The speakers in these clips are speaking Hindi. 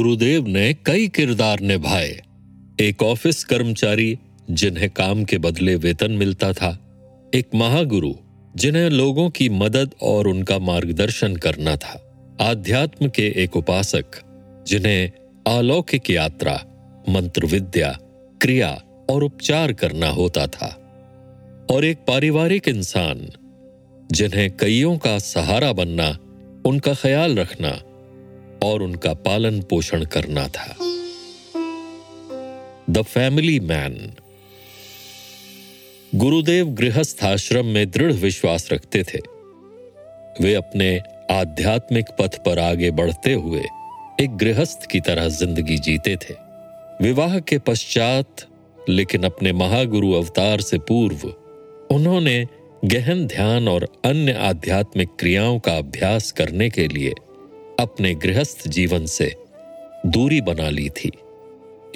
गुरुदेव ने कई किरदार निभाए। एक ऑफ़िस कर्मचारी जिन्हें काम के बदले वेतन मिलता था, एक महागुरु जिन्हें लोगों की मदद और उनका मार्गदर्शन करना था, आध्यात्म के एक उपासक जिन्हें अलौकिक यात्रा मंत्र विद्या क्रिया और उपचार करना होता था, और एक पारिवारिक इंसान जिन्हें कईयों का सहारा बनना, उनका ख्याल रखना और उनका पालन पोषण करना था। द फैमिली मैन गुरुदेव गृहस्थ आश्रम में दृढ़ विश्वास रखते थे। वे अपने आध्यात्मिक पथ पर आगे बढ़ते हुए एक गृहस्थ की तरह ज़िंदगी जीते थे। विवाह के पश्चात, लेकिन अपने महागुरु अवतार से पूर्व, उन्होंने गहन ध्यान और अन्य आध्यात्मिक क्रियाओं का अभ्यास करने के लिए अपने गृहस्थ जीवन से दूरी बना ली थी।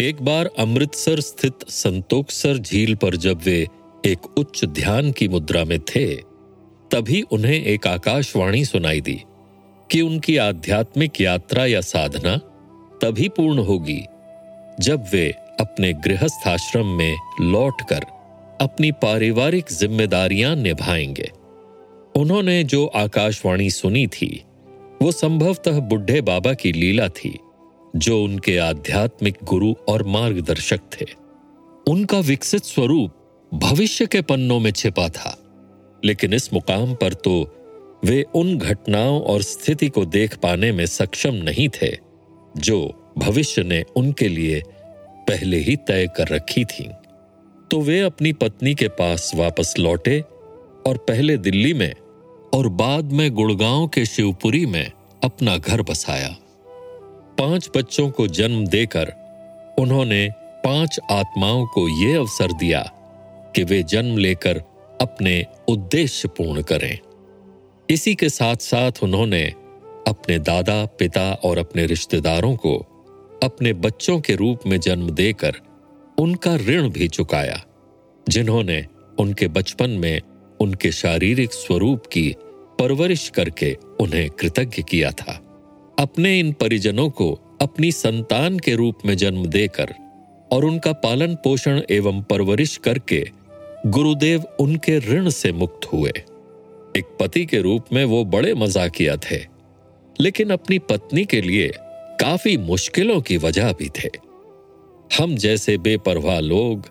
एक बार अमृतसर स्थित संतोखसर झील पर जब वे एक उच्च ध्यान की मुद्रा में थे, तभी उन्हें एक आकाशवाणी सुनाई दी कि उनकी आध्यात्मिक यात्रा या साधना तभी पूर्ण होगी जब वे अपने गृहस्थ आश्रम में लौटकर अपनी पारिवारिक जिम्मेदारियाँ निभाएँगे। उन्होंने जो आकाशवाणी सुनी थी वो संभवतः बुढ़े बाबा की लीला थी, जो उनके आध्यात्मिक गुरु और मार्गदर्शक थे। उनका विकसित स्वरूप भविष्य के पन्नों में छिपा था, लेकिन इस मुकाम पर तो वे उन घटनाओं और स्थिति को देख पाने में सक्षम नहीं थे, जो भविष्य ने उनके लिए पहले ही तय कर रखी थी। तो वे अपनी पत्नी के पास वापस लौटे और पहले दिल्ली में और बाद में गुड़गांव के शिवपुरी में अपना घर बसाया। पाँच बच्चों को जन्म देकर उन्होंने पाँच आत्माओं को यह अवसर दिया कि वे जन्म लेकर अपने उद्देश्य पूर्ण करें। इसी के साथ साथ उन्होंने अपने दादा, पिता और अपने रिश्तेदारों को अपने बच्चों के रूप में जन्म देकर उनका ऋण भी चुकाया, जिन्होंने उनके बचपन में उनके शारीरिक स्वरूप की परवरिश करके उन्हें कृतज्ञ किया था। अपने इन परिजनों को अपनी संतान के रूप में जन्म देकर और उनका पालन पोषण एवं परवरिश करके गुरुदेव उनके ऋण से मुक्त हुए। एक पति के रूप में वो बड़े मजाकिया थे, लेकिन अपनी पत्नी के लिए काफ़ी मुश्किलों की वजह भी थे। हम जैसे बेपरवाह लोग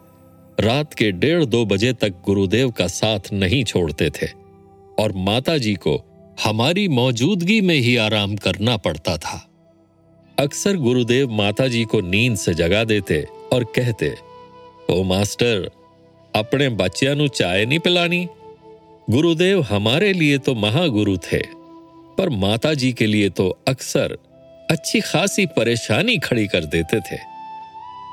रात के डेढ़ दो बजे तक गुरुदेव का साथ नहीं छोड़ते थे और माता जी को हमारी मौजूदगी में ही आराम करना पड़ता था। अक्सर गुरुदेव माता जी को नींद से जगा देते और कहते, ओ मास्टर, अपने बच्चिया चाय नहीं पिलानी? गुरुदेव हमारे लिए तो महागुरु थे, पर माता जी के लिए तो अक्सर अच्छी खासी परेशानी खड़ी कर देते थे।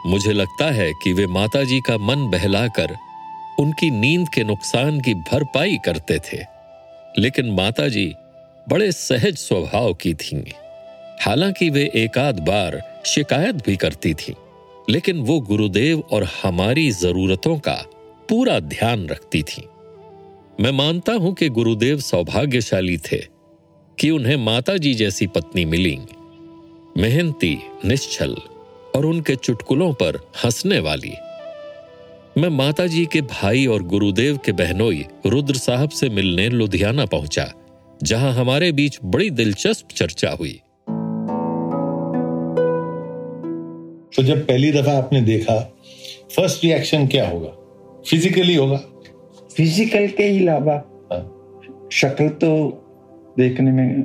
मुझे लगता है कि वे माता जी का मन बहलाकर उनकी नींद के नुकसान की भरपाई करते थे। लेकिन माता जी बड़े सहज स्वभाव की थीं। हालाँकि वे एकाध बार शिकायत भी करती थीं, लेकिन वो गुरुदेव और हमारी जरूरतों का पूरा ध्यान रखती थी। मैं मानता हूँ कि गुरुदेव सौभाग्यशाली थे कि उन्हें माता जी जैसी पत्नी मिली। मेहनती निश्चल और उनके चुटकुलों पर हंसने वाली। मैं माता जी के भाई और गुरुदेव के बहनोई रुद्र साहब से मिलने लुधियाना पहुँचा जहाँ हमारे बीच बड़ी दिलचस्प चर्चा हुई। तो जब पहली दफ़ा आपने देखा फ़र्स्ट रिएक्शन क्या होगा? फिजिकली होगा? फ़िज़िकल के अलावा हाँ। शक्ल तो देखने में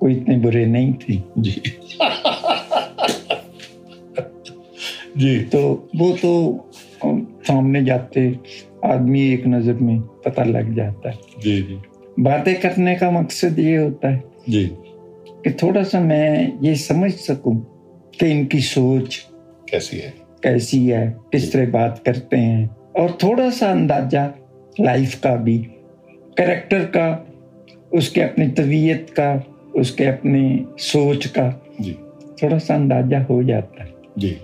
कोई इतने बुरे नहीं थे। जी। जी। तो वो तो सामने जाते आदमी एक नज़र में पता लग जाता है। जी जी। बातें करने का मकसद ये होता है जी। कि थोड़ा सा मैं ये समझ सकूँ कि इनकी सोच कैसी है? कैसी है किस तरह बात करते हैं और थोड़ा सा अंदाज़ा लाइफ का भी करेक्टर का उसके अपनी तबीयत का उसके अपने सोच का जी। थोड़ा सा अंदाज़ा हो जाता है। जी।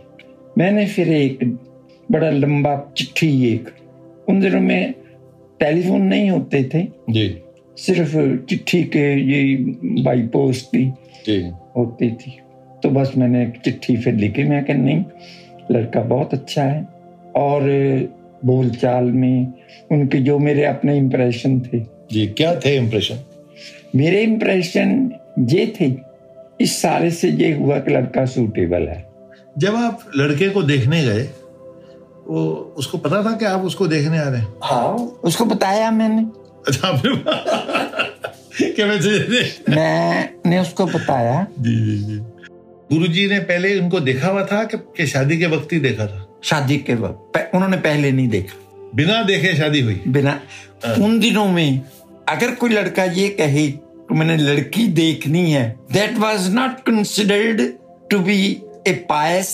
मैंने फिर एक बड़ा लंबा चिट्ठी एक उन दिनों में टेलीफोन नहीं होते थे। जी। सिर्फ़ चिट्ठी के ये बाई पोस्ट भी जी। होती थी। तो बस मैंने एक चिट्ठी फिर लिखी। मैं कह नहीं लड़का बहुत अच्छा है। और बोलचाल में उनके जो मेरे अपने इम्प्रेशन थे। जी क्या थे इम्प्रेशन मेरे इम्प्रेशन ये थे इस सारे से ये हुआ कि लड़का सूटेबल है। जब आप लड़के को देखने गए वो उसको पता था कि आप उसको देखने आ रहे हैं? हाँ। उसको बताया मैंने। अच्छा आपने क्या वैसे मैंने उसको बताया। जी जी जी। गुरुजी ने पहले उनको देखा हुआ था कि, कि शादी के वक्त ही देखा था? शादी के वक्त। उन्होंने पहले नहीं देखा। बिना देखे शादी हुई? बिना उन दिनों में अगर कोई लड़का ये कहे कि मैंने लड़की देखनी है that was not considered to be a pious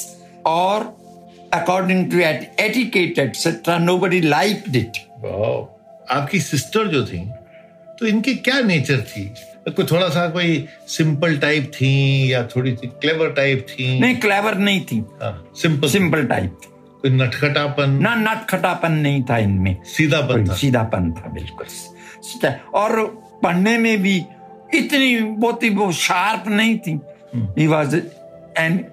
और according to etiquette etcetera nobody liked it आपकी सिस्टर जो थी तो इनकी क्या नेचर थी? कोई थोड़ा सा कोई सिंपल टाइप थी या थोड़ी सी क्लेवर टाइप थी? नहीं क्लेवर नहीं थी। सिंपल सिंपल टाइप थी। कोई नटखटापन? ना नटखटापन नहीं था इनमें। सीधापन था। सीधापन था बिल्कुल। और पढ़ने में भी इतनी बहुत ही वो शार्प नहीं थी। He was an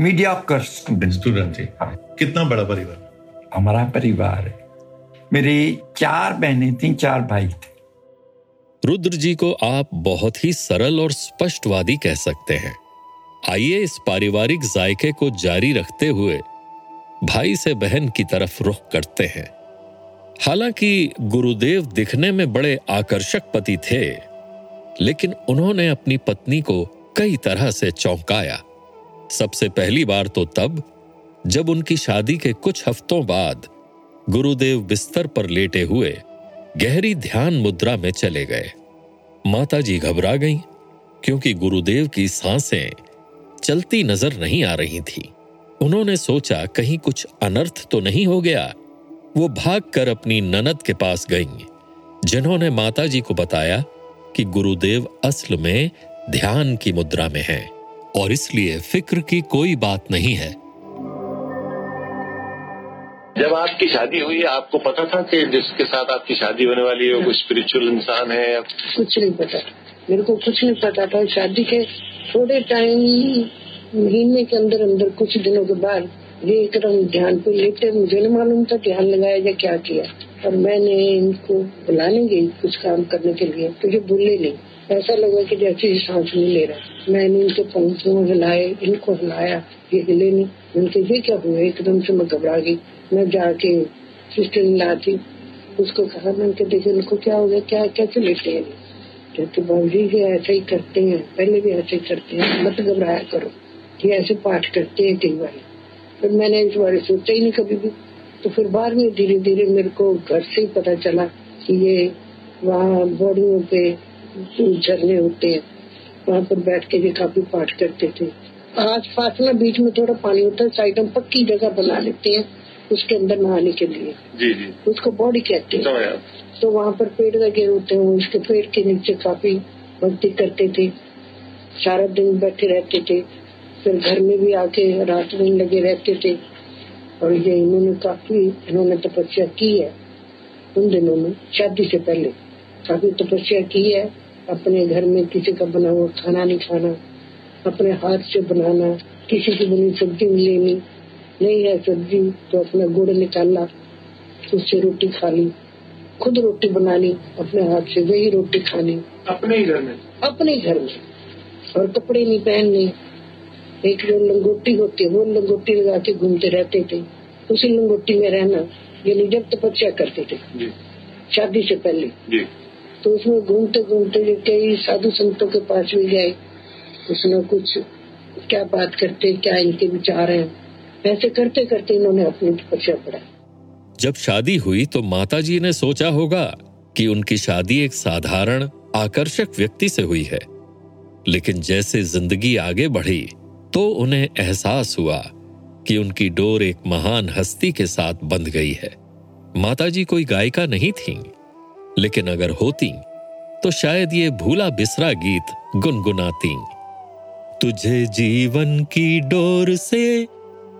mediocre student student थी हाँ। कितना बड़ा परिवार? हमारा परिवार है। मेरी चार बहनें थी चार भाई थे। रुद्र जी को आप बहुत ही सरल और स्पष्टवादी कह सकते हैं। आइए इस पारिवारिक जायके को जारी रखते हुए भाई से बहन की तरफ़ रुख करते हैं। हालाँकि गुरुदेव दिखने में बड़े आकर्षक पति थे लेकिन उन्होंने अपनी पत्नी को कई तरह से चौंकाया। सबसे पहली बार तो तब, जब उनकी शादी के कुछ हफ्तों बाद गुरुदेव बिस्तर पर लेटे हुए गहरी ध्यान मुद्रा में चले गए। माताजी घबरा गईं, क्योंकि गुरुदेव की साँसें चलती नज़र नहीं आ रही थी। उन्होंने सोचा, कहीं कुछ अनर्थ तो नहीं हो गया। वो भागकर अपनी ननद के पास गईं, जिन्होंने माताजी को बताया कि गुरुदेव असल में ध्यान की मुद्रा में हैं। और इसलिए फ़िक्र की कोई बात नहीं है। जब आपकी शादी हुई आपको पता था कि जिसके साथ आपकी शादी होने वाली है वो कोई स्पिरिचुअल इंसान है कुछ नहीं पता। मेरे को कुछ नहीं पता था। शादी के थोड़े टाइम महीने के अंदर अंदर कुछ दिनों के बाद ये एकदम ध्यान पे लेते मुझे नहीं मालूम था ध्यान लगाया या क्या किया। और मैंने इनको बुलाने गई कुछ काम करने के लिए। तो ये बोले नहीं। ऐसा लगा कि जैसे सांस नहीं ले रहा। मैंने इनके पंखों हिलाए, इनको हिलाया, ये हिले नहीं। उनके ये क्या हुआ एकदम से मैं घबरा गई। मैं जाके सिस्टर ला थी उसको कहा, मैं कि देखिए उनको क्या हो गया? क्या कैसे लेते हैं? कहते बाबू जी ऐसे ही करते हैं। पहले भी ऐसे ही करते हैं। मत घबराया करो। ये ऐसे पाठ करते हैं कई बार। फिर मैंने इस बारे सोचा ही नहीं कभी भी। तो फिर बाद में धीरे धीरे मेरे को घर से ही पता चला कि ये वहाँ बॉडियों पे झरने होते हैं। वहाँ पर बैठ के भी काफ़ी पाठ करते थे। आज में बीच में थोड़ा पानी होता है साइड में पक्की जगह बना लेते हैं उसके अंदर नहाने के लिए। जी जी। उसको बॉडी कहते हैं। तो वहाँ पर पेड़ लगे होते हैं उसके पेड़ के नीचे काफ़ी भक्ति करते थे। सारा दिन बैठे रहते थे। फिर घर में भी आके रात दिन लगे रहते थे। और ये इन्होंने काफ़ी इन्होंने तपस्या की है। उन दिनों में शादी से पहले काफ़ी तपस्या की है। अपने घर में किसी का बना हुआ खाना नहीं खाना अपने हाथ से बनाना किसी की बनी सब्ज़ी लेनी नहीं है सब्ज़ी तो अपना गुड़ निकालना उससे रोटी खा ली खुद रोटी बनानी अपने हाथ से वही रोटी खानी। अपने ही घर में? अपने घर में। और कपड़े नहीं पहनने। एक जो लंगोटी होती है वो लंगोटी लगा के घूमते रहते थे। उसी लंगोटी में रहना ये जब तपस्या करते थे। शादी से पहले। जी। तो उसमें घूमते घूमते कई साधु संतों के पास भी गए। उसने कुछ क्या बात करते, क्या इनके विचार हैं? ऐसे करते करते इन्होंने अपनी तपस्या पढ़ा जब शादी हुई तो माताजी ने सोचा होगा कि उनकी शादी एक साधारण, आकर्षक व्यक्ति से हुई है। लेकिन जैसे ज़िंदगी आगे बढ़ी तो उन्हें एहसास हुआ कि उनकी डोर एक महान हस्ती के साथ बंध गई है। माताजी कोई गायिका नहीं थी। लेकिन अगर होती तो शायद ये भूला बिसरा गीत गुनगुनाती। तुझे जीवन की डोर से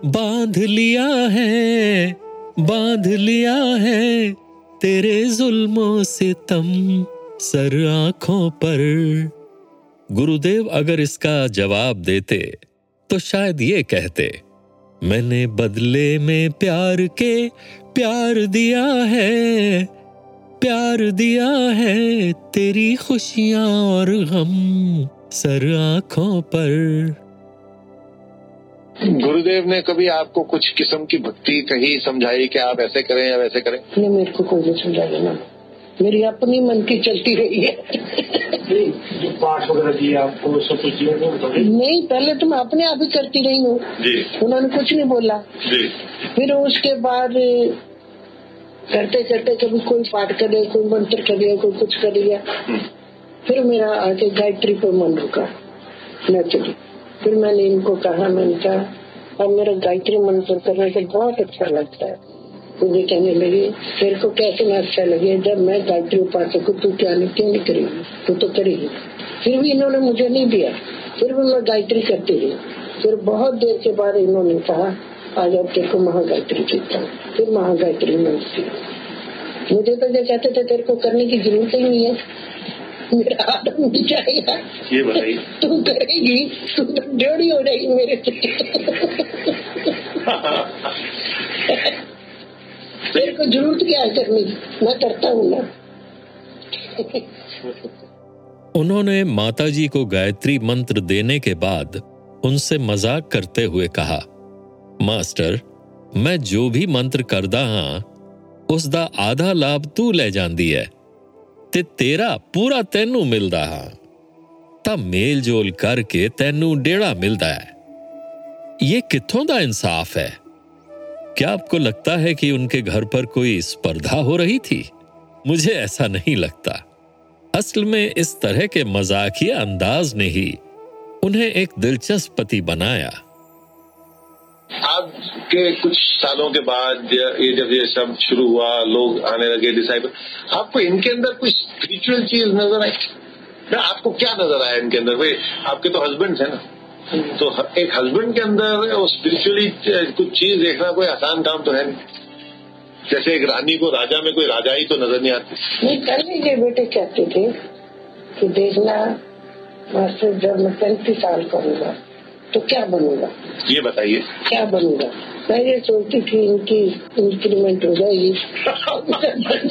बाँध लिया है, बाँध लिया है, तेरे जुल्मों से तम सर आँखों पर। गुरुदेव अगर इसका जवाब देते तो शायद ये कहते, मैंने बदले में प्यार के प्यार दिया है प्यार दिया है तेरी खुशियाँ और गम सर आँखों पर। गुरुदेव ने कभी आपको कुछ किस्म की भक्ति कही समझाई कि आप ऐसे करें या वैसे करें? ने मेरे को कोई नहीं समझा देना मेरी अपनी मन की चलती रही है। जो पाठ वगैरह दिए आपको सब कुछ दिया नहीं पहले तो मैं अपने आप ही करती रही हूँ। उन्होंने कुछ नहीं बोला। जी। फिर उसके बाद करते करते कभी कोई पाठ करे कोई मंत्र करे कोई कुछ कर लिया फिर मेरा आगे गायत्री पर मन रुका। नेचुरली फिर मैंने इनको कहा, मैंने कहा, अब मेरा गायत्री मंत्र करने से बहुत अच्छा लगता है। तो ये कहने लगे, तेरे को कैसे ना अच्छा लगे? जब मैं गायत्री उपासक तू क्या नहीं क्यों नहीं करेगी? तू तो करेगी। फिर भी इन्होंने मुझे नहीं दिया। फिर भी मैं गायत्री करती रही। फिर बहुत देर के बाद इन्होंने कहा आज अब तेरे को महागायत्री हूँ फिर महागायत्री में सीखी मुझे तो जो कहते थे तेरे को करने की ज़रूरत ही नहीं है। मेरा आदम भी बताइए। तू करेगी तू तो हो जाएगी मेरे को ज़रूरत क्या है करने की? मैं करता हूँ ना। उन्होंने माताजी को गायत्री मंत्र देने के बाद उनसे मज़ाक करते हुए कहा मास्टर मैं जो भी मंत्र करदा हां ਉਸ ਦਾ ਆਧਾ ਲਾਭ ਤੂੰ ਲੈ ਜਾਂਦੀ ਹੈ ਤੇ ਤੇਰਾ ਪੂਰਾ ਤੈਨੂੰ ਮਿਲਦਾ ਹਾਂ ਤਾਂ ਮੇਲ ਜੋਲ ਕਰਕੇ ਤੈਨੂੰ ਡੇੜਾ ਮਿਲਦਾ ਹੈ ਇਹ ਕਿੱਥੋਂ ਦਾ ਇਨਸਾਫ ਹੈ क्या आपको लगता है कि उनके घर पर कोई स्पर्धा हो रही थी मुझे ऐसा नहीं लगता असल में इस तरह के मजाकिया अंदाज ने ही उन्हें एक दिलचस्प पति बनाया आज के कुछ सालों के बाद ये जब ये सब शुरू हुआ, लोग आने लगे डिसाइबल आपको इनके अंदर कोई स्पिरिचुअल चीज़ नज़र आई? या आपको क्या नज़र आया इनके अंदर? भाई, आपके तो हस्बैंड है ना। तो एक हस्बैंड के अंदर वो स्पिरिचुअली कुछ चीज़ देखना कोई आसान काम तो है नहीं। जैसे एक रानी को, राजा में कोई राजा ही तो नज़र नहीं आती। नहीं पहले ये बेटे, कहते थे कि देखना मास्टर जब मैं पैंतीस साल का होगा तो क्या बनूँगा? ये बताइए। क्या बनूँगा? मैं ये सोचती थी इनकी इंक्रीमेंट हो जाएगी।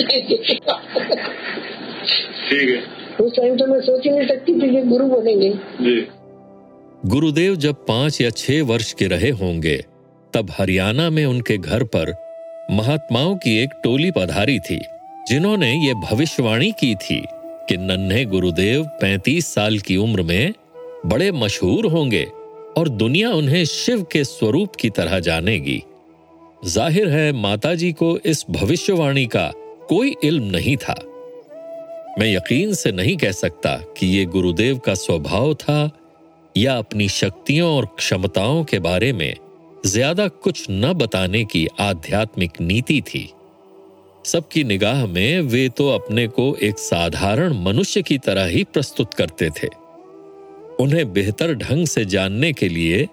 जाएगी ठीक है। उस टाइम तो मैं सोच ही नहीं सकती थी कि गुरु बनेंगे। जी। गुरुदेव जब पाँच या छह वर्ष के रहे होंगे तब हरियाणा में उनके घर पर महात्माओं की एक टोली पधारी थी जिन्होंने ये भविष्यवाणी की थी कि नन्हे गुरुदेव 35 साल की उम्र में बड़े मशहूर होंगे। और दुनिया उन्हें शिव के स्वरूप की तरह जानेगी। ज़ाहिर है, माताजी को इस भविष्यवाणी का कोई इल्म नहीं था। मैं यकीन से नहीं कह सकता कि ये गुरुदेव का स्वभाव था या अपनी शक्तियों और क्षमताओं के बारे में ज़्यादा कुछ न बताने की आध्यात्मिक नीति थी। सबकी निगाह में वे तो अपने को एक साधारण मनुष्य की तरह ही प्रस्तुत करते थे। उन्हें बेहतर ढंग से जानने के लिए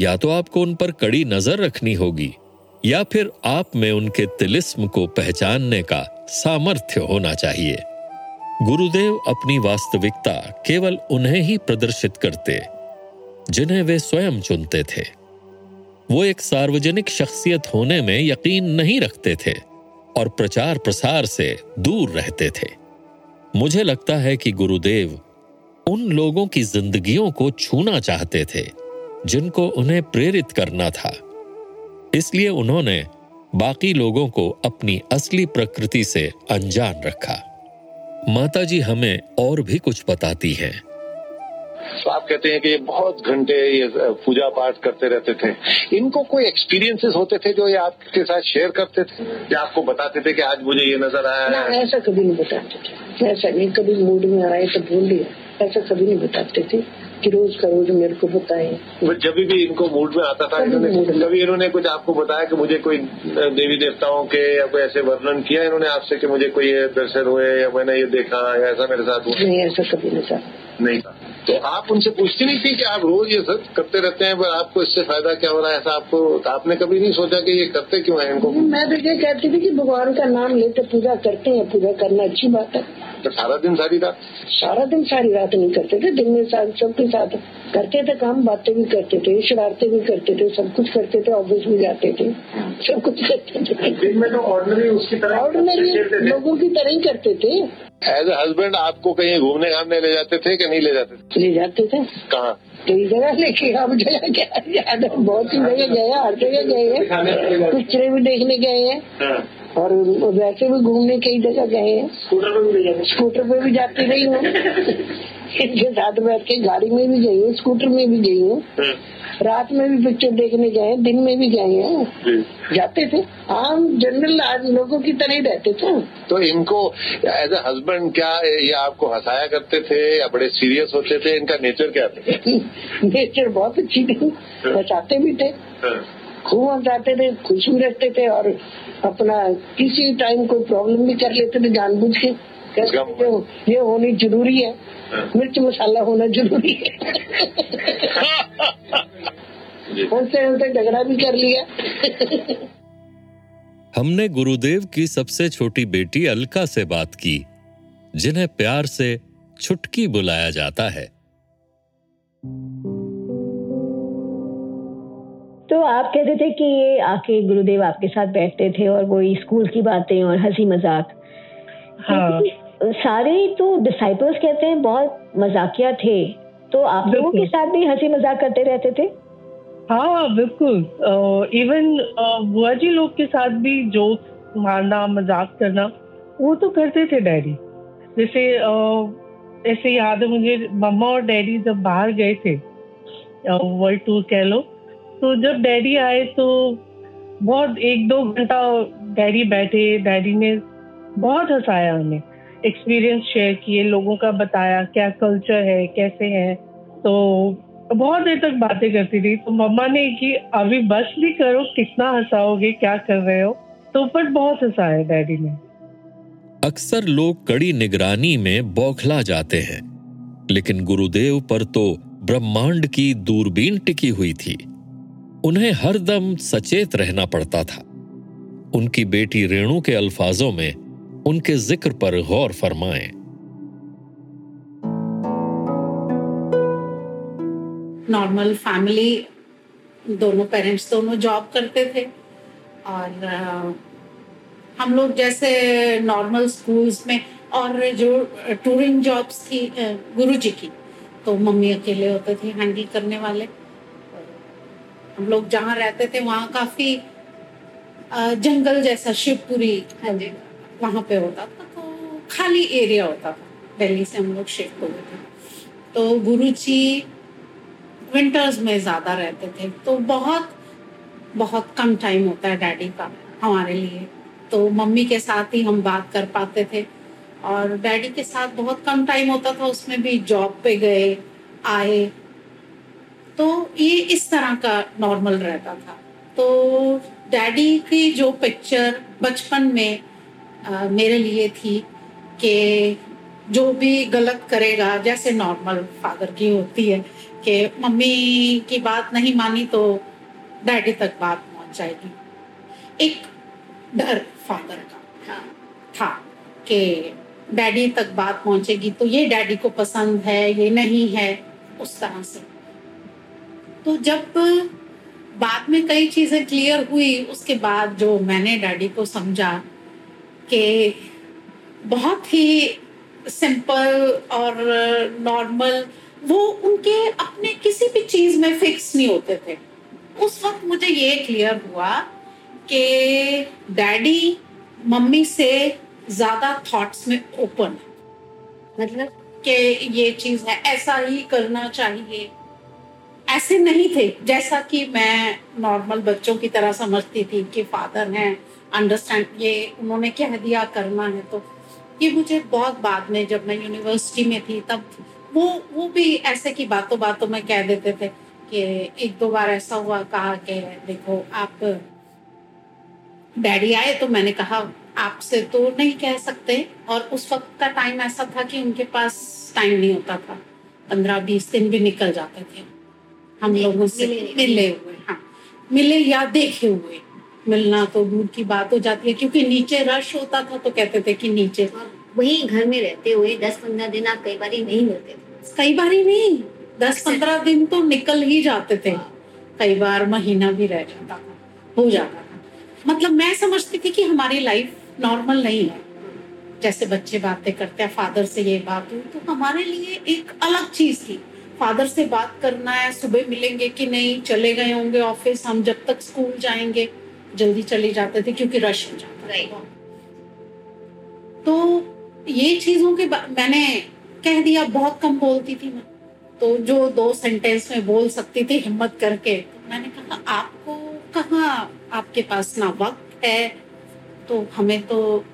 या तो आपको उन पर कड़ी नज़र रखनी होगी, या फिर आप में उनके तिलिस्म को पहचानने का सामर्थ्य होना चाहिए। गुरुदेव अपनी वास्तविकता केवल उन्हें ही प्रदर्शित करते, जिन्हें वे स्वयं चुनते थे। वो एक सार्वजनिक शख्सियत होने में यकीन नहीं रखते थे और प्रचार प्रसार से दूर रहते थे। मुझे लगता है कि गुरुदेव उन लोगों की जिंदगियों को छूना चाहते थे जिनको उन्हें प्रेरित करना था। इसलिए उन्होंने बाकी लोगों को अपनी असली प्रकृति से अनजान रखा। माताजी हमें और भी कुछ बताती हैं। तो आप कहते हैं कि ये बहुत घंटे ये पूजा पाठ करते रहते थे। इनको कोई एक्सपीरियंसेस होते थे जो ये आपके साथ शेयर करते थे? या आपको बताते थे कि आज मुझे ये नज़र आया ऐसा कभी नहीं बताते थे। ऐसा नहीं कभी मूड में आए तो बोल दिया। ऐसा कभी नहीं बताते थे कि रोज का रोज मेरे को बताए। जब भी इनको मूड में आता था इन्होंने कभी इन्होंने कुछ आपको बताया कि मुझे कोई देवी देवताओं के या कोई ऐसे वर्णन किया इन्होंने आपसे कि मुझे कोई दर्शन हुए या मैंने ये देखा या ऐसा मेरे साथ हुआ? नहीं ऐसा कभी नहीं था। नहीं था। तो आप उनसे पूछती नहीं थी कि आप रोज ये सब करते रहते हैं पर आपको इससे फ़ायदा क्या हो रहा है ऐसा आपको आपने कभी नहीं सोचा कि ये करते क्यों है इनको? मैं तो ये कहती थी कि भगवान का नाम लेते पूजा करते हैं पूजा करना अच्छी बात है। तो सारा दिन सारी रात? सारा दिन सारी रात नहीं करते थे दिन में साथ सबके साथ करते थे काम बातें भी करते थे शरारते भी करते थे सब कुछ करते थे ऑफ़िस भी जाते थे सब कुछ करते थे। दिन में तो ऑर्डनरी उसकी तरह ऑर्डनरी लोगों की तरह ही करते थे। एज ए हस्बैंड आपको कहीं घूमने घामने ले जाते थे कि नहीं ले जाते थे? ले जाते थे। कहाँ? कई जगह लेके अब जगह बहुत सी जगह गए हर जगह गए। हैं पिक्चरें भी देखने गए। हैं हाँ, और वैसे भी घूमने कई जगह गए हैं। स्कूटर में भी जाते। स्कूटर पे भी जाती रही हूँ। इनके साथ बैठ के गाड़ी में भी गई हूँ स्कूटर में भी गई हूँ। हाँ, रात में भी पिक्चर देखने गए हैं दिन में भी गए हैं। जाते थे। आम जनरल आज लोगों की तरह ही रहते थे। तो इनको एज ए हस्बैंड क्या ये आपको हंसाया करते थे या बड़े सीरियस होते थे? इनका नेचर क्या था? नेचर बहुत अच्छी थी। बचाते भी थे। हाँ, खूब हंसाते थे खुश भी रहते थे और अपना किसी टाइम कोई प्रॉब्लम भी कर लेते थे जानबूझ के। थे, "ये- ये होनी ज़रूरी है। मिर्च मसाला होना ज़रूरी है। हँसते हँसते झगड़ा भी कर लिया। हमने गुरुदेव की सबसे छोटी बेटी अलका से बात की जिन्हें प्यार से छुटकी बुलाया जाता है। तो आप कहते थे कि ये आके गुरुदेव आपके साथ बैठते थे और वो स्कूल की बातें और हँसी मज़ाक। हाँ। सारे तो डिसाइपल्स कहते हैं बहुत मजाकिया थे। तो आप लोगों के साथ भी हँसी मज़ाक करते रहते थे? हाँ बिल्कुल। इवन बुआ जी लोग के साथ भी जोक मारना मज़ाक करना वो तो करते थे डैडी। जैसे ऐसे याद है मुझे मम्मा और डैडी जब बाहर गए थे वर्ल्ड टूर कह लो तो जब डैडी आए तो बहुत एक दो घंटा डैडी बैठे, डैडी ने बहुत हंसाया हमें। एक्सपीरियंस शेयर किए, लोगों का बताया क्या कल्चर है, कैसे है। तो बहुत देर तक बातें करती थी तो मम्मा ने कि, अभी बस भी करो, कितना हंसाओगे, क्या कर रहे हो? तो पर बहुत हंसाया डैडी ने। अक्सर लोग कड़ी निगरानी में बौखला जाते हैं, लेकिन गुरुदेव पर तो ब्रह्मांड की दूरबीन टिकी हुई थी। उन्हें हरदम सचेत रहना पड़ता था। उनकी बेटी रेणु के अल्फाजों में उनके ज़िक्र पर गौर फरमाएँ। नॉर्मल फैमिली दोनों पेरेंट्स दोनों जॉब करते थे। और हम लोग जैसे नॉर्मल स्कूल्स में और जो टूरिंग जॉब्स थी गुरु जी की तो मम्मी अकेले होते थे हैंडल करने वाले। हम लोग जहाँ रहते थे वहाँ काफ़ी जंगल जैसा शिवपुरी वहाँ पे होता था तो खाली एरिया होता था। दिल्ली से हम लोग शिफ्ट हो गए थे। तो गुरु जी विंटर्स में ज़्यादा रहते थे तो बहुत बहुत कम टाइम होता है डैडी का हमारे लिए। तो मम्मी के साथ ही हम बात कर पाते थे और डैडी के साथ बहुत कम टाइम होता था उसमें भी जॉब पे गए आए। तो ये इस तरह का नॉर्मल रहता था। तो डैडी की जो पिक्चर बचपन में अ, मेरे लिए थी कि जो भी गलत करेगा जैसे नॉर्मल फादर की होती है कि मम्मी की बात नहीं मानी तो डैडी तक बात पहुँच जाएगी। एक डर फादर का था कि डैडी तक बात पहुंचेगी तो ये डैडी को पसंद है ये नहीं है उस तरह से। तो जब बाद में कई चीज़ें क्लियर हुई, उसके बाद जो मैंने डैडी को समझा कि बहुत ही सिंपल और नॉर्मल वो उनके अपने किसी भी चीज़ में फिक्स नहीं होते थे। उस वक्त मुझे ये क्लियर हुआ कि डैडी मम्मी से ज़्यादा थॉट्स में ओपन मतलब कि ये चीज़ है, ऐसा ही करना चाहिए। ऐसे नहीं थे, जैसा कि मैं नॉर्मल बच्चों की तरह समझती थी कि फादर हैं अंडरस्टैंड ये उन्होंने कह दिया, करना है तो। ये मुझे बहुत बाद में, जब मैं यूनिवर्सिटी में थी, तब वो वो भी ऐसे की बातों बातों में कह देते थे कि एक दो बार ऐसा हुआ, कहा कि देखो, आप डैडी आए तो मैंने कहा, आपसे तो नहीं कह सकते। और उस वक्त का टाइम ऐसा था कि उनके पास टाइम नहीं होता था। पंद्रह बीस दिन भी निकल जाते थे। हम लोगों से मिले हुए हाँ। मिले या देखे हुए। मिलना तो दूर की बात हो जाती है क्योंकि नीचे रश होता था तो कहते थे कि नीचे। वही घर में रहते हुए दस पंद्रह दिन आप कई बार नहीं मिलते थे। कई बार ही नहीं दस पंद्रह दिन तो निकल ही जाते थे। कई बार महीना भी रह जाता था हो जाता था। मतलब मैं समझती थी कि हमारी लाइफ नॉर्मल नहीं है। जैसे बच्चे बातें करते हैं फादर से ये बात हुई तो हमारे लिए एक अलग चीज़ थी। फादर से बात करना है सुबह मिलेंगे कि नहीं चले गए होंगे ऑफ़िस हम जब तक स्कूल जाएँगे जल्दी चले जाते थे क्योंकि रश हो जाता था। तो ये चीज़ों के मैंने कह दिया बहुत कम बोलती थी मैं। तो जो दो सेंटेंस में बोल सकती थी हिम्मत करके तो मैंने कहा आपको कहा आपके पास ना वक्त है? तो हमें तो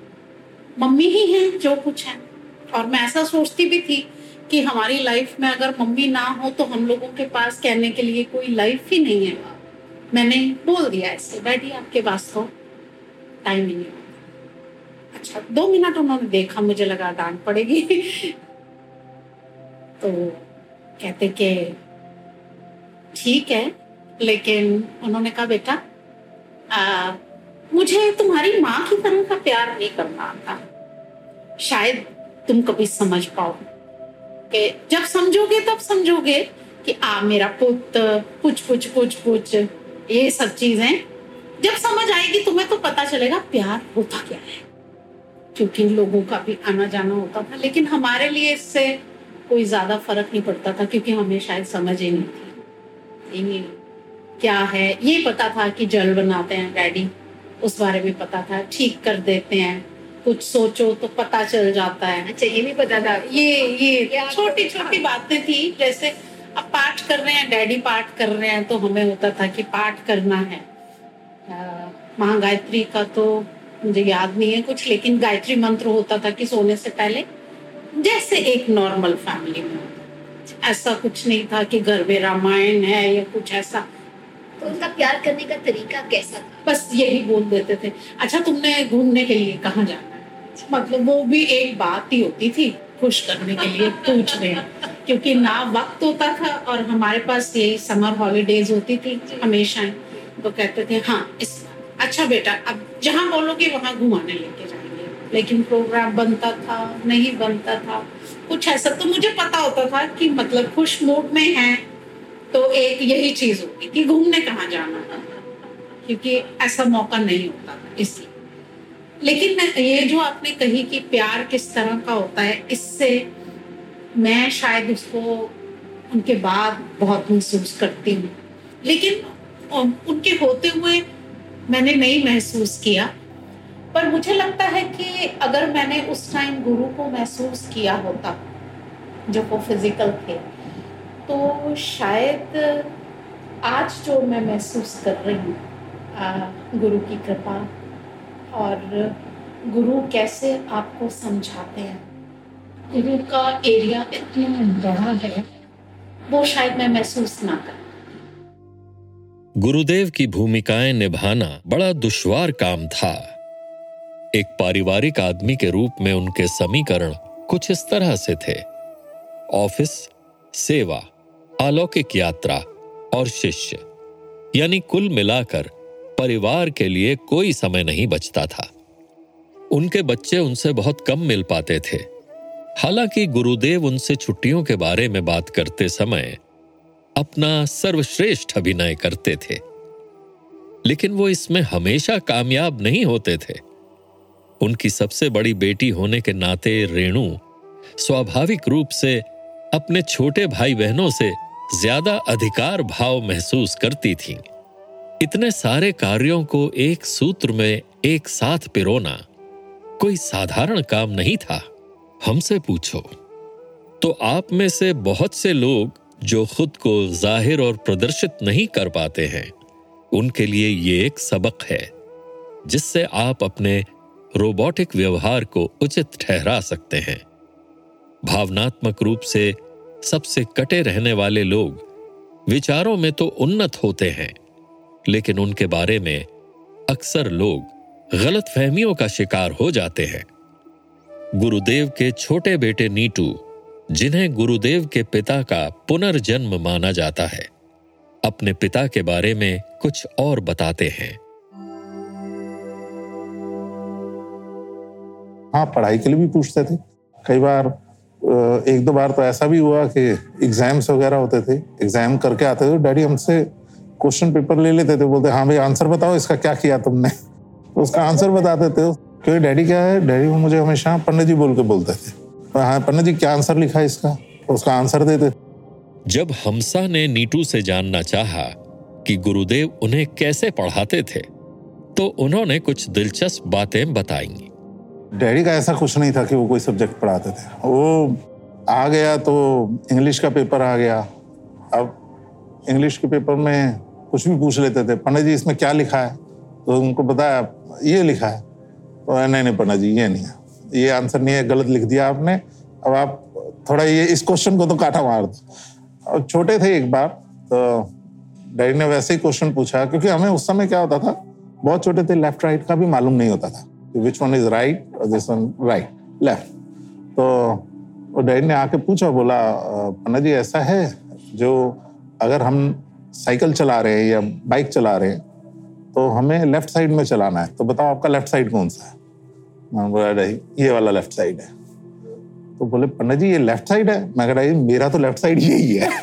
मम्मी ही है जो कुछ है। और मैं ऐसा सोचती भी थी कि हमारी लाइफ में अगर मम्मी ना हो तो हम लोगों के पास कहने के लिए कोई लाइफ ही नहीं है। मैंने बोल दिया ऐसे डैडी आपके पास तो टाइम नहीं अच्छा दो मिनट उन्होंने देखा मुझे लगा डांट पड़ेगी। तो कहते कि ठीक है लेकिन उन्होंने कहा बेटा आ, मुझे तुम्हारी माँ की तरह का प्यार नहीं करना आता। शायद तुम कभी समझ पाओ। कि जब समझोगे, तब समझोगे कि, आ, मेरा पुत कुछ कुछ कुछ कुछ ये सब चीज़ें। जब समझ आएगी, तुम्हें तो पता चलेगा प्यार होता क्या है। क्योंकि लोगों का भी आना जाना होता था, लेकिन हमारे लिए इससे कोई ज़्यादा फ़र्क नहीं पड़ता था, क्योंकि हमें शायद समझ ही नहीं थी। क्या है? ये पता था कि जल बनाते हैं, डैडी। उस बारे में पता था, ठीक कर देते हैं। कुछ सोचो तो पता चल जाता है। अच्छा ये भी पता था। ये ये छोटी छोटी बातें थी जैसे अब पाठ कर रहे हैं डैडी पाठ कर रहे हैं तो हमें होता था कि पाठ करना है। महागायत्री का तो मुझे याद नहीं है कुछ लेकिन गायत्री मंत्र होता था कि सोने से पहले जैसे एक नॉर्मल फैमिली में ऐसा कुछ नहीं था कि घर में रामायण है या कुछ ऐसा। तो उनका प्यार करने का तरीका कैसा था? बस यही बोल देते थे। अच्छा तुमने घूमने के लिए कहाँ जाना? मतलब वो भी एक बात ही होती थी खुश करने के लिए पूछ रहे हैं क्योंकि ना वक्त होता था और हमारे पास ये समर हॉलीडेज होती थी हमेशा तो कहते थे हाँ इस अच्छा बेटा, अब जहाँ बोलोगे वहाँ घुमाने लेके जाएँगे। लेकिन प्रोग्राम बनता था, नहीं बनता था। कुछ ऐसा तो मुझे पता होता था कि मतलब खुश मूड में है तो एक यही चीज़ होगी कि घूमने कहाँ जाना था? क्योंकि ऐसा मौका नहीं होता था, इसलिए। लेकिन ये जो आपने कही कि प्यार किस तरह का होता है, इससे मैं शायद उसको उनके बाद बहुत महसूस करती हूँ। लेकिन उनके होते हुए मैंने नहीं महसूस किया। पर मुझे लगता है कि अगर मैंने उस टाइम गुरु को महसूस किया होता जो वो फ़िज़िकल थे तो शायद आज जो मैं महसूस कर रही हूँ गुरु की कृपा और गुरु कैसे आपको समझाते हैं? गुरु का एरिया इतना बड़ा है, वो शायद मैं महसूस ना कर गुरुदेव की भूमिकाएँ निभाना बड़ा दुश्वार काम था। एक पारिवारिक आदमी के रूप में उनके समीकरण कुछ इस तरह से थे। ऑफ़िस, सेवा, अलौकिक यात्रा और शिष्य, यानी कुल मिलाकर परिवार के लिए कोई समय नहीं बचता था। उनके बच्चे उनसे बहुत कम मिल पाते थे। हालाँकि गुरुदेव उनसे छुट्टियों के बारे में बात करते समय अपना सर्वश्रेष्ठ अभिनय करते थे। लेकिन वो इसमें हमेशा कामयाब नहीं होते थे। उनकी सबसे बड़ी बेटी होने के नाते रेणु स्वाभाविक रूप से अपने छोटे भाई बहनों से ज़्यादा अधिकार भाव महसूस करती थीं। इतने सारे कार्यों को एक सूत्र में एक साथ पिरोना कोई साधारण काम नहीं था। हमसे पूछो तो आप में से बहुत से लोग जो खुद को ज़ाहिर और प्रदर्शित नहीं कर पाते हैं, उनके लिए ये एक सबक है, जिससे आप अपने रोबोटिक व्यवहार को उचित ठहरा सकते हैं। भावनात्मक रूप से सबसे कटे रहने वाले लोग विचारों में तो उन्नत होते हैं लेकिन उनके बारे में अक्सर लोग गलत फहमियों का शिकार हो जाते हैं। गुरुदेव के छोटे बेटे नीटू, जिन्हें गुरुदेव के पिता का पुनर्जन्म माना जाता है, अपने पिता के बारे में कुछ और बताते हैं। हाँ पढ़ाई के लिए भी पूछते थे। कई बार एक दो बार तो ऐसा भी हुआ कि एग्ज़ाम्स वगैरह होते थे। एग्ज़ाम करके आते थे डैडी हमसे क्वेश्चन पेपर ले लेते थे बोलते हाँ भाई आंसर बताओ इसका क्या किया तुमने? तो उसका आंसर बताते थे। क्योंकि डैडी क्या है? डैडी मुझे हमेशा पंडित जी बोल के बोलते थे। हाँ पंडित जी क्या आंसर लिखा है इसका? उसका आंसर देते जब हमसा ने नीटू से जानना चाहा कि गुरुदेव उन्हें कैसे पढ़ाते थे तो उन्होंने कुछ दिलचस्प बातें बताई। डैडी का ऐसा कुछ नहीं था कि वो कोई सब्जेक्ट पढ़ाते थे। वो आ गया तो इंग्लिश का पेपर आ गया। अब इंग्लिश के पेपर में कुछ भी पूछ लेते थे, पंडित जी, इसमें क्या लिखा है? तो उनको बताया, ये लिखा है। तो नहीं नहीं, पंडित जी, ये नहीं है। ये आंसर नहीं है, गलत लिख दिया आपने। अब आप थोड़ा ये, इस क्वेश्चन को तो काटा मार दो। और छोटे थे एक बार तो डैडी ने वैसे ही क्वेश्चन पूछा, क्योंकि हमें उस समय क्या होता था, बहुत छोटे थे लेफ़्ट राइट का भी मालूम नहीं होता था कि विच वन इज़ राइट और दिस वन राइट लेफ़्ट तो डैडी ने आके पूछा, बोला पन्ना जी, ऐसा है जो अगर हम साइकिल चला रहे हैं या बाइक चला रहे हैं तो हमें लेफ़्ट साइड में चलाना है। तो बताओ आपका लेफ़्ट साइड कौन सा है? मैं बोला ये वाला लेफ़्ट साइड है। तो बोले पन्ना जी ये लेफ़्ट साइड है? मैं कह रहा मेरा तो लेफ़्ट साइड यही है।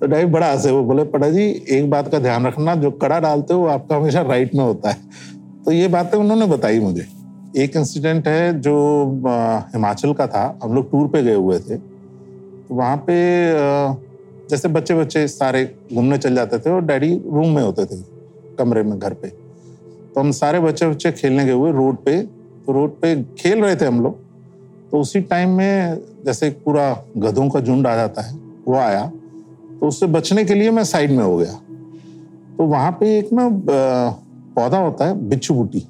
तो नहीं, बड़ा हंसे वो बोले पटा जी एक बात का ध्यान रखना, जो कड़ा डालते हो वो आपका हमेशा राइट में होता है। तो ये बातें उन्होंने बताई मुझे। एक इंसिडेंट है जो हिमाचल का था। हम लोग टूर पे गए हुए थे। तो वहाँ पे जैसे बच्चे बच्चे सारे घूमने चल जाते थे और डैडी रूम में होते थे, कमरे में, घर पे। तो हम सारे बच्चे बच्चे खेलने गए हुए रोड पे। तो रोड पे खेल रहे थे हम लोग। तो उसी टाइम में जैसे पूरा गधों का झुंड आ जाता है, वो आया। तो उससे बचने के लिए मैं साइड में हो गया। तो वहाँ पे एक ना पौधा होता है, बिच्छू बूटी।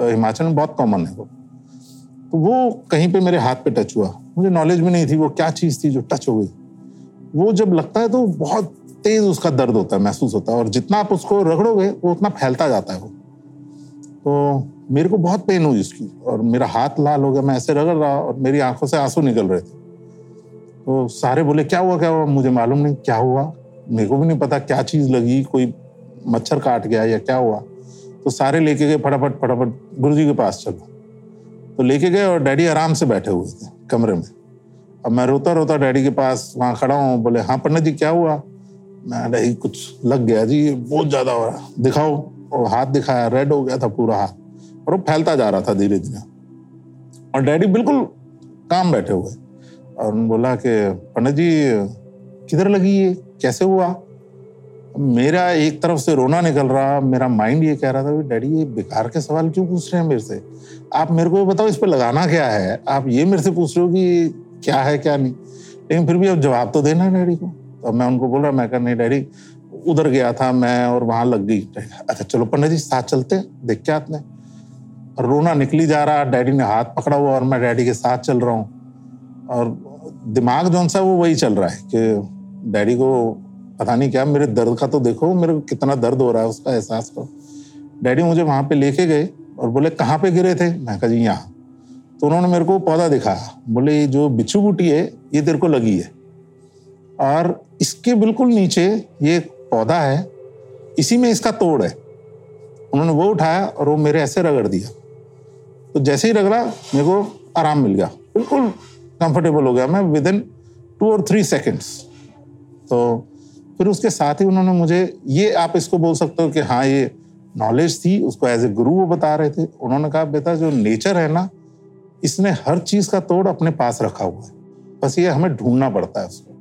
हिमाचल में बहुत कॉमन है वो। तो वो कहीं पे मेरे हाथ पे टच हुआ। मुझे नॉलेज भी नहीं थी वो क्या चीज़ थी जो टच हो गई। वो जब लगता है तो बहुत तेज उसका दर्द होता है, महसूस होता है। और जितना आप उसको रगड़ोगे, वो उतना फैलता जाता है वो। तो मेरे को बहुत पेन हुई उसकी। और मेरा हाथ लाल हो गया, मैं ऐसे रगड़ रहा और मेरी आँखों से आँसू निकल रहे थे। तो सारे बोले, क्या हुआ क्या हुआ? मुझे मालूम नहीं, क्या हुआ? मेरे को भी नहीं पता, क्या चीज़ लगी, कोई मच्छर काट गया या क्या हुआ। तो सारे लेके गए, फटाफट फटाफट गुरु के पास चलो। तो लेके गए और डैडी आराम से बैठे हुए थे कमरे में। अब मैं रोता रोता डैडी के पास वहाँ खड़ा हूँ, बोले हाँ पंडित जी, क्या हुआ? मैं, नहीं, कुछ लग गया जी, बहुत ज़्यादा हो रहा दिखाओ। और हाथ दिखाया रेड हो गया था पूरा हाथ, और वो फैलता जा रहा था धीरे धीरे। और डैडी बिल्कुल काम बैठे हुए। और बोला कि पंडित जी, किधर लगी ये? कैसे हुआ? मेरा एक तरफ़ से रोना निकल रहा, मेरा माइंड ये कह रहा था डैडी, ये बेकार के सवाल क्यों पूछ रहे हैं मेरे से? आप मेरे को ये बताओ, इस पर लगाना क्या है? आप ये मेरे से पूछ रहे हो कि क्या है, क्या नहीं। लेकिन फिर भी अब जवाब तो देना है डैडी को। तो मैं उनको बोल रहा, मैं कहा, नहीं डैडी, उधर गया था मैं और वहाँ लग गई। अच्छा चलो पंडित जी, साथ चलते देख के आते रोना निकली जा रहा, डैडी ने हाथ पकड़ा हुआ और मैं डैडी के साथ चल रहा हूँ। और दिमाग जो सा वो वही चल रहा है कि डैडी को पता नहीं क्या, मेरे दर्द का तो देखो, मेरे को कितना दर्द हो रहा है उसका एहसास करो। डैडी मुझे वहाँ पे लेके गए और बोले, कहाँ पे गिरे थे? मैं कहा, जी यहाँ। तो उन्होंने मेरे को पौधा दिखाया। बोले, ये जो बिच्छू बूटी है, ये तेरे को लगी है। और इसके बिल्कुल नीचे ये पौधा है, इसी में इसका तोड़ है। उन्होंने वो उठाया और वो मेरे ऐसे रगड़ दिया। तो जैसे ही रगड़ा, मेरे को आराम मिल गया। बिल्कुल कंफर्टेबल हो गया मैं विद इन टू और थ्री सेकेंड्स तो फिर उसके साथ ही उन्होंने मुझे, ये आप इसको बोल सकते हो कि हाँ ये नॉलेज थी, उसको एज ए गुरु वो बता रहे थे। उन्होंने कहा, बेटा, जो नेचर है ना इसने हर चीज़ का तोड़ अपने पास रखा हुआ है। बस ये हमें ढूंढना पड़ता है उसको।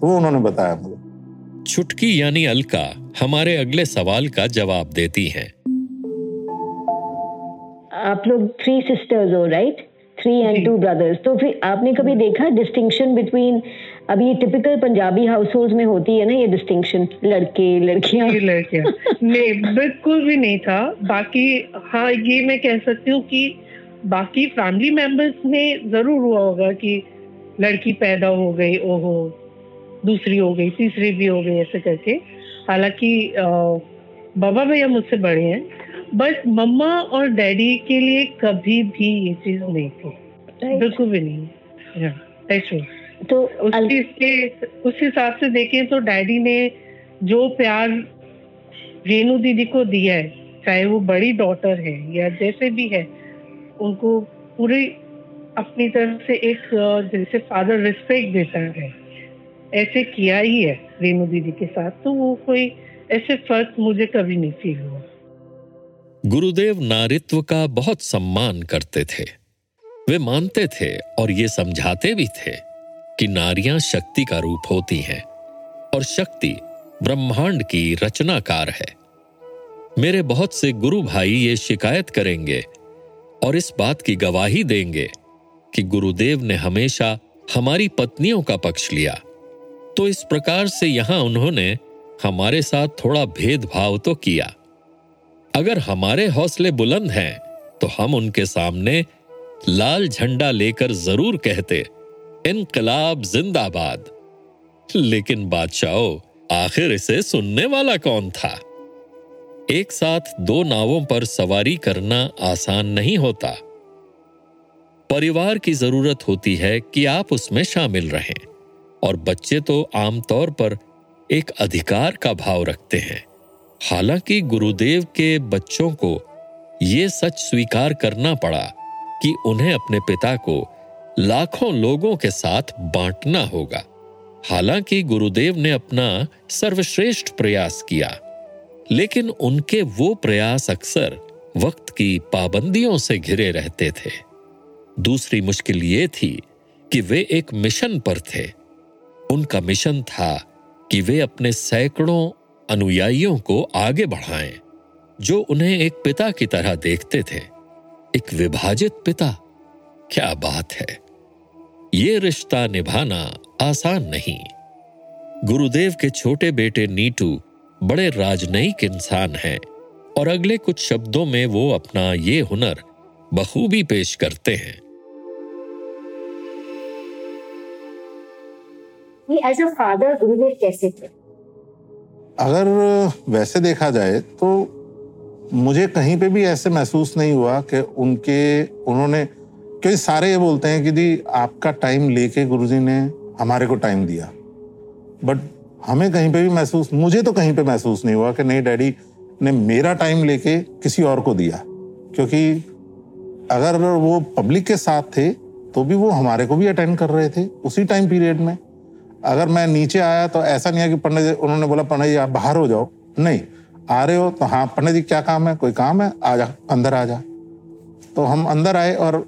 तो वो उन्होंने बताया मुझे। छुटकी यानी अलका हमारे अगले सवाल का जवाब देती हैं। आप लोग थ्री सिस्टर्स हो right three and two brothers तो फिर आपने कभी देखा डिस्टिंक्शन बिटवीन अभी ये टिपिकल पंजाबी हाउस होल्ड में होती है ना ये डिस्टिंक्शन लड़के लड़कियाँ। लड़कियाँ। नहीं बिल्कुल भी नहीं था। बाकी हाँ ये मैं कह सकती हूँ कि बाकी फैमिली मेंबर्स में ज़रूर हुआ होगा कि लड़की पैदा हो गई ओहो दूसरी हो गई तीसरी भी हो गई ऐसे करके। हालाँकि बाबा भैया मुझसे बड़े हैं बट मम्मा और डैडी के लिए कभी भी ये चीज़ नहीं थी। बिल्कुल भी नहीं। ऐसे तो उस चीज़ के उस हिसाब से देखें तो डैडी ने जो प्यार रेणु दीदी को दिया है चाहे वो बड़ी डॉटर है या जैसे भी है उनको पूरी अपनी तरफ़ से एक जैसे फादर रिस्पेक्ट देता है। ऐसे किया ही है रेणु दीदी के साथ तो वो कोई ऐसे फ़र्क मुझे कभी नहीं फील हुआ। गुरुदेव नारित्व का बहुत सम्मान करते थे। वे मानते थे और ये समझाते भी थे कि नारियाँ शक्ति का रूप होती हैं और शक्ति ब्रह्मांड की रचनाकार है। मेरे बहुत से गुरु भाई ये शिकायत करेंगे और इस बात की गवाही देंगे कि गुरुदेव ने हमेशा हमारी पत्नियों का पक्ष लिया। तो इस प्रकार से यहाँ उन्होंने हमारे साथ थोड़ा भेदभाव तो किया। अगर हमारे हौसले बुलंद हैं तो हम उनके सामने लाल झंडा लेकर ज़रूर कहते, इनकलाब जिंदाबाद। लेकिन बादशाह, आखिर इसे सुनने वाला कौन था? एक साथ दो नावों पर सवारी करना आसान नहीं होता। परिवार की ज़रूरत होती है कि आप उसमें शामिल रहें, और बच्चे तो आमतौर पर एक अधिकार का भाव रखते हैं। हालाँकि गुरुदेव के बच्चों को यह सच स्वीकार करना पड़ा कि उन्हें अपने पिता को लाखों लोगों के साथ बांटना होगा। हालाँकि गुरुदेव ने अपना सर्वश्रेष्ठ प्रयास किया। लेकिन उनके वो प्रयास अक्सर वक्त की पाबंदियों से घिरे रहते थे। दूसरी मुश्किल ये थी कि वे एक मिशन पर थे। उनका मिशन था कि वे अपने सैकड़ों अनुयायियों को आगे बढ़ाएँ, जो उन्हें एक पिता की तरह देखते थे। एक विभाजित पिता? क्या बात है। ये रिश्ता निभाना आसान नहीं। गुरुदेव के छोटे बेटे नीटू बड़े राजनयिक इंसान हैं और अगले कुछ शब्दों में वो अपना ये हुनर बखूबी पेश करते हैं। एज अ फादर गुरुदेव कैसे थे? अगर वैसे देखा जाए तो मुझे कहीं पे भी ऐसे महसूस नहीं हुआ कि उनके उन्होंने क्योंकि सारे ये बोलते हैं कि जी आपका टाइम लेके गुरुजी ने हमारे को टाइम दिया। बट हमें कहीं पे भी महसूस, मुझे तो कहीं पे महसूस नहीं हुआ कि नहीं, डैडी ने मेरा टाइम लेके किसी और को दिया। क्योंकि अगर वो पब्लिक के साथ थे तो भी वो हमारे को भी अटेंड कर रहे थे उसी टाइम पीरियड में। अगर मैं नीचे आया तो ऐसा नहीं है कि पंडित जी, उन्होंने बोला, पंडित जी, आप बाहर हो जाओ। नहीं, आ रहे हो तो हाँ पंडित जी, क्या काम है? कोई काम है? आ जा, अंदर आ जा। तो हम अंदर आए और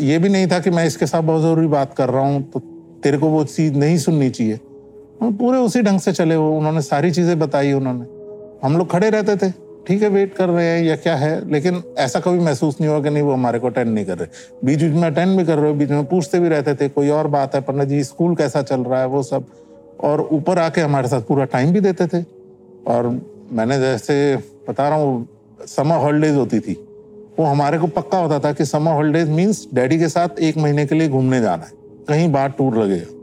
ये भी नहीं था कि मैं इसके साथ बहुत ज़रूरी बात कर रहा हूँ तो तेरे को वो चीज़ नहीं सुननी चाहिए। पूरे उसी ढंग से चले वो उन्होंने सारी चीज़ें बताई उन्होंने। हम लोग खड़े रहते थे। ठीक है वेट कर रहे हैं या क्या है, लेकिन ऐसा कभी महसूस नहीं हुआ कि नहीं, वो हमारे को अटेंड नहीं कर रहे। बीच बीच में अटेंड भी कर रहे हो, बीच में पूछते भी रहते थे, कोई और बात है, पंडित जी स्कूल कैसा चल रहा है, वो सब। और ऊपर आके हमारे साथ पूरा टाइम भी देते थे। और मैंने जैसे बता रहा हूँ समर हॉलीडेज होती थी। वो हमारे को पक्का होता था कि समर हॉलीडेज मीन्स डैडी के साथ एक महीने के लिए घूमने जाना है। कहीं बाहर टूर लगेगा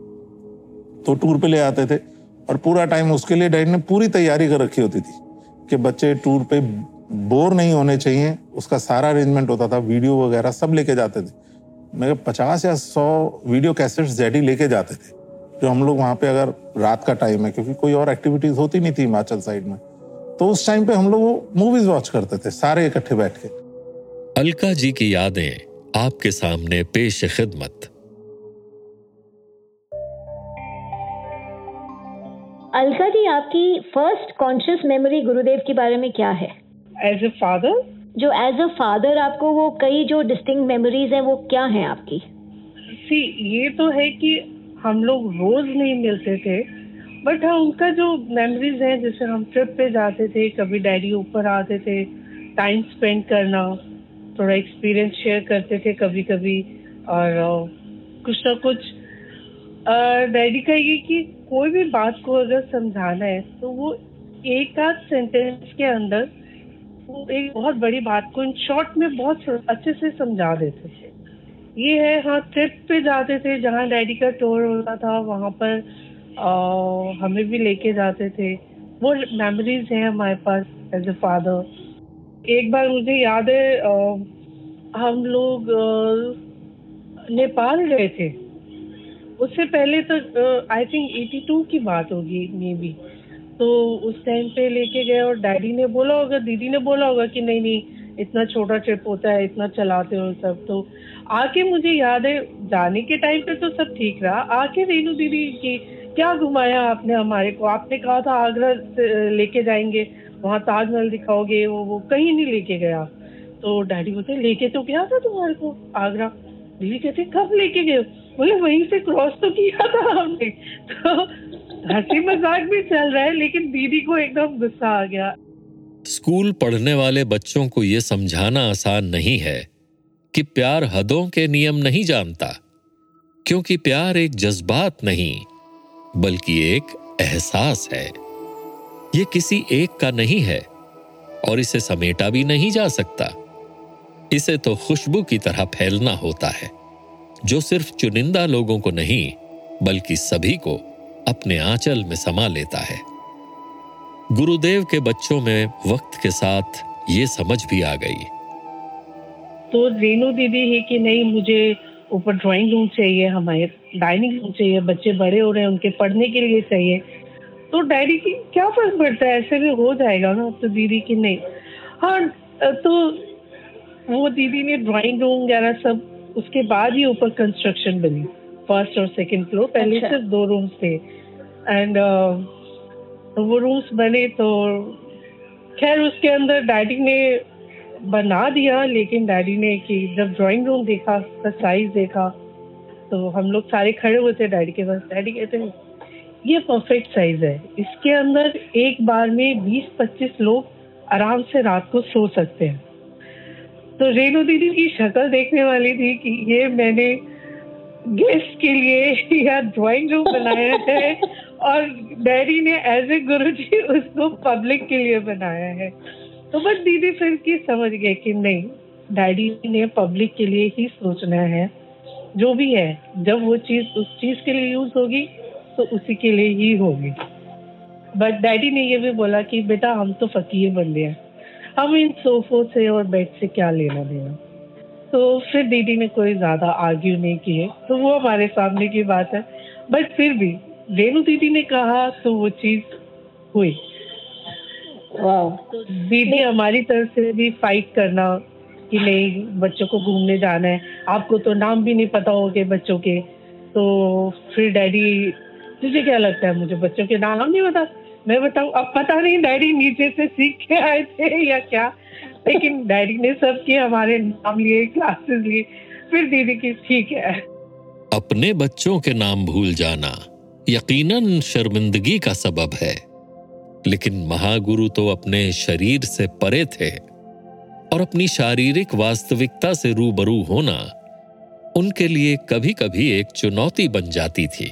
तो टूर पे ले आते थे। और पूरा टाइम उसके लिए डैडी ने पूरी तैयारी कर रखी होती थी कि बच्चे टूर पे बोर नहीं होने चाहिए। उसका सारा अरेंजमेंट होता था वीडियो वगैरह सब लेके जाते थे। मैं पचास या सौ वीडियो कैसेट्स जेडी लेके जाते थे। जो हम लोग वहाँ पे अगर रात का टाइम है, क्योंकि कोई और एक्टिविटीज़ होती नहीं थी हिमाचल साइड में। तो उस टाइम पे हम लोग वो मूवीज़ वॉच करते थे, सारे इकट्ठे बैठ के। अलका जी की यादें आपके सामने पेश खिदमत। अलका जी आपकी फ़र्स्ट कॉन्शियस मेमोरी गुरुदेव के बारे में क्या है? एज अ फादर जो एज अ फादर आपको वो कई जो डिस्टिंग मेमोरीज हैं वो क्या हैं आपकी? सी ये तो है कि हम लोग रोज नहीं मिलते थे बट हाँ उनका जो मेमोरीज हैं जैसे हम ट्रिप पे जाते थे कभी डैडी ऊपर आते थे टाइम स्पेंड करना थोड़ा एक्सपीरियंस शेयर करते थे कभी कभी और कुछ ना कुछ डैडी का ये कि कोई भी बात को अगर समझाना है तो वो एक आध सेंटेंस के अंदर वो एक बहुत बड़ी बात को इन शॉर्ट में बहुत अच्छे से समझा देते थे। ये है हाँ ट्रिप पे जाते थे जहाँ डैडी का टूर होता था वहाँ पर आ, हमें भी लेके जाते थे। वो मेमोरीज हैं हमारे पास एज ए फादर एक बार मुझे याद है आ, हम लोग नेपाल गए थे। उससे पहले तो आई थिंक 82 की बात होगी मे बी तो उस टाइम पे लेके गए और डैडी ने बोला होगा, दीदी ने बोला होगा कि नहीं नहीं, इतना छोटा ट्रिप होता है, इतना चलाते हो सब। तो आके मुझे याद है, जाने के टाइम पे तो सब ठीक रहा। आके रेनू दीदी की, क्या घुमाया आपने हमारे को? आपने कहा था आगरा लेके जाएँगे, वहाँ ताजमहल दिखाओगे, वो वो, कहीं नहीं लेके गया। तो डैडी बोलते, लेके तो गया था तुम्हारे को आगरा? दीदी कहते, कब लेके गए? बोले वहीं से क्रॉस तो किया था हमने। तो हँसी मज़ाक भी चल रहा है, लेकिन दीदी को एकदम गुस्सा आ गया। स्कूल पढ़ने वाले बच्चों को यह समझाना आसान नहीं है कि प्यार हदों के नियम नहीं जानता, क्योंकि प्यार एक जज्बात नहीं, बल्कि एक एहसास है। यह किसी एक का नहीं है, और इसे समेटा भी नहीं जा सकता। इसे तो खुशबू की तरह फैलना होता है। जो सिर्फ़ चुनिंदा लोगों को नहीं, बल्कि सभी को अपने आंचल में समा लेता है। गुरुदेव के बच्चों में वक्त के साथ ये समझ भी आ गई। तो रेनू दीदी है कि नहीं, मुझे ऊपर ड्राइंग रूम चाहिए, हमारे डाइनिंग रूम चाहिए, बच्चे बड़े हो रहे हैं, उनके पढ़ने के लिए चाहिए। तो डैडी की क्या फ़र्क पड़ता है? ऐसे भी हो जाएगा ना तो दीदी की नहीं। हाँ तो वो दीदी ने ड्राइंग रूम वगैरह सब उसके बाद ही ऊपर कंस्ट्रक्शन बनी। फ़र्स्ट और सेकंड फ्लोर पहले अच्छा। सिर्फ़ दो रूम्स थे। एंड uh, वो रूम्स बने तो खैर उसके अंदर डैडी ने बना दिया लेकिन डैडी ने कि जब ड्राइंग रूम देखा उसका साइज़ देखा तो हम लोग सारे खड़े हुए थे डैडी के पास। डैडी कहते हैं ये परफेक्ट साइज़ है। इसके अंदर एक बार में 20-25 लोग आराम से रात को सो सकते हैं। तो रेणु दीदी की शक्ल देखने वाली थी कि ये मैंने गेस्ट के लिए या ड्राइंग रूम बनाया है और डैडी ने एज ए गुरु जी उसको पब्लिक के लिए बनाया है। तो बस दीदी फिर की समझ गए कि नहीं डैडी ने पब्लिक के लिए ही सोचना है। जो भी है जब वो चीज़ उस चीज़ के लिए यूज़ होगी तो उसी के लिए ही होगी। बट डैडी ने ये भी बोला कि बेटा हम तो फकीर बंदे हैं। हम इन सोफों से और बेड से क्या लेना देना? तो फिर दीदी ने कोई ज़्यादा आर्ग्यू नहीं किए। तो वो हमारे सामने की बात है। बट फिर भी रेणु दीदी ने कहा तो वो चीज़ हुई। तो दीदी हमारी तरफ़ से भी फाइट करना कि नहीं बच्चों को घूमने जाना है। आपको तो नाम भी नहीं पता होगे बच्चों के। तो फिर डैडी तुझे क्या लगता है? मुझे बच्चों के नाम नहीं बता मैं बताऊँ, अब पता नहीं डैडी नीचे से सीख के आए थे या क्या? लेकिन डैडी ने सबके हमारे नाम लिए क्लासेस लिए। फिर दीदी की ठीक है। अपने बच्चों के नाम भूल जाना यकीनन शर्मिंदगी का सबब है। लेकिन महागुरु तो अपने शरीर से परे थे और अपनी शारीरिक वास्तविकता से रूबरू होना उनके लिए कभी कभी एक चुनौती बन जाती थी।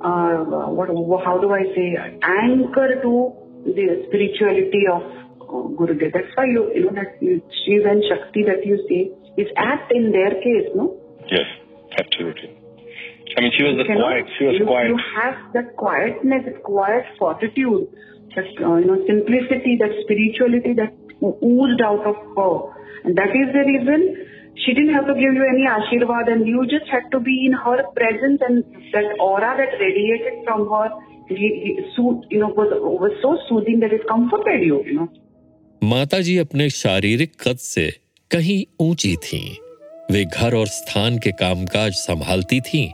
uh, what, how do I say, anchor to the spirituality of uh, Gurudev. That's why you, you know, that Shiv and Shakti that you see is apt in their case, no? Yes, absolutely. I mean, she was the quiet, she was you, quiet. You have that quietness, that quiet fortitude, that, uh, you know, simplicity, that spirituality that oozed out of her. And that is the reason she didn't have to give you any ashirvad and you just had to be in her presence and that aura that radiated from her माता जी अपने शारीरिक कद से कहीं ऊँची थीं। वे घर और स्थान के कामकाज संभालती थीं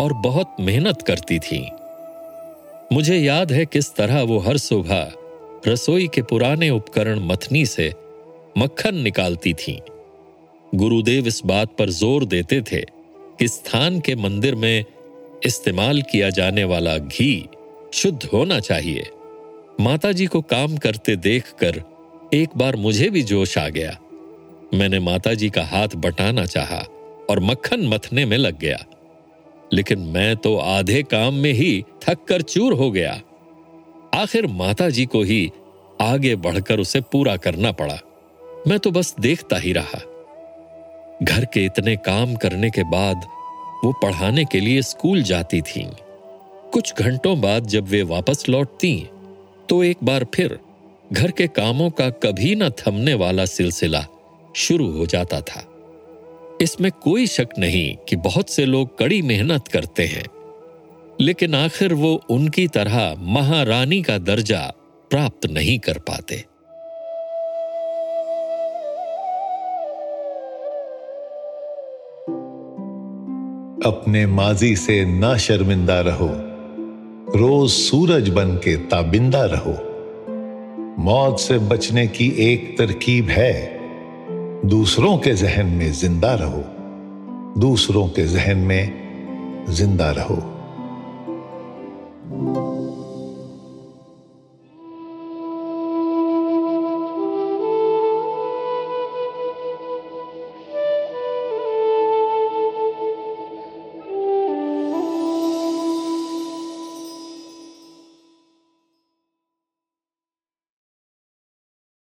और बहुत मेहनत करती थीं। मुझे याद है किस तरह वो हर सुबह रसोई के पुराने उपकरण मथनी से मक्खन निकालती थीं गुरुदेव इस बात पर ज़ोर देते थे कि स्थान के मंदिर में इस्तेमाल किया जाने वाला घी शुद्ध होना चाहिए। माताजी को काम करते देखकर एक बार मुझे भी जोश आ गया। मैंने माताजी का हाथ बटाना चाहा और मक्खन मथने में लग गया। लेकिन मैं तो आधे काम में ही थक कर चूर हो गया। आखिर माताजी को ही आगे बढ़कर उसे पूरा करना पड़ा। मैं तो बस देखता ही रहा। घर के इतने काम करने के बाद वो पढ़ाने के लिए स्कूल जाती थीं। कुछ घंटों बाद जब वे वापस लौटती तो एक बार फिर घर के कामों का कभी न थमने वाला सिलसिला शुरू हो जाता था इसमें कोई शक नहीं कि बहुत से लोग कड़ी मेहनत करते हैं, लेकिन आखिर वो उनकी तरह महारानी का दर्जा प्राप्त नहीं कर पाते अपने माजी से ना शर्मिंदा रहो। रोज सूरज बन के ताबिंदा रहो। मौत से बचने की एक तरकीब है। दूसरों के जहन में ज़िंदा रहो। दूसरों के जहन में ज़िंदा रहो।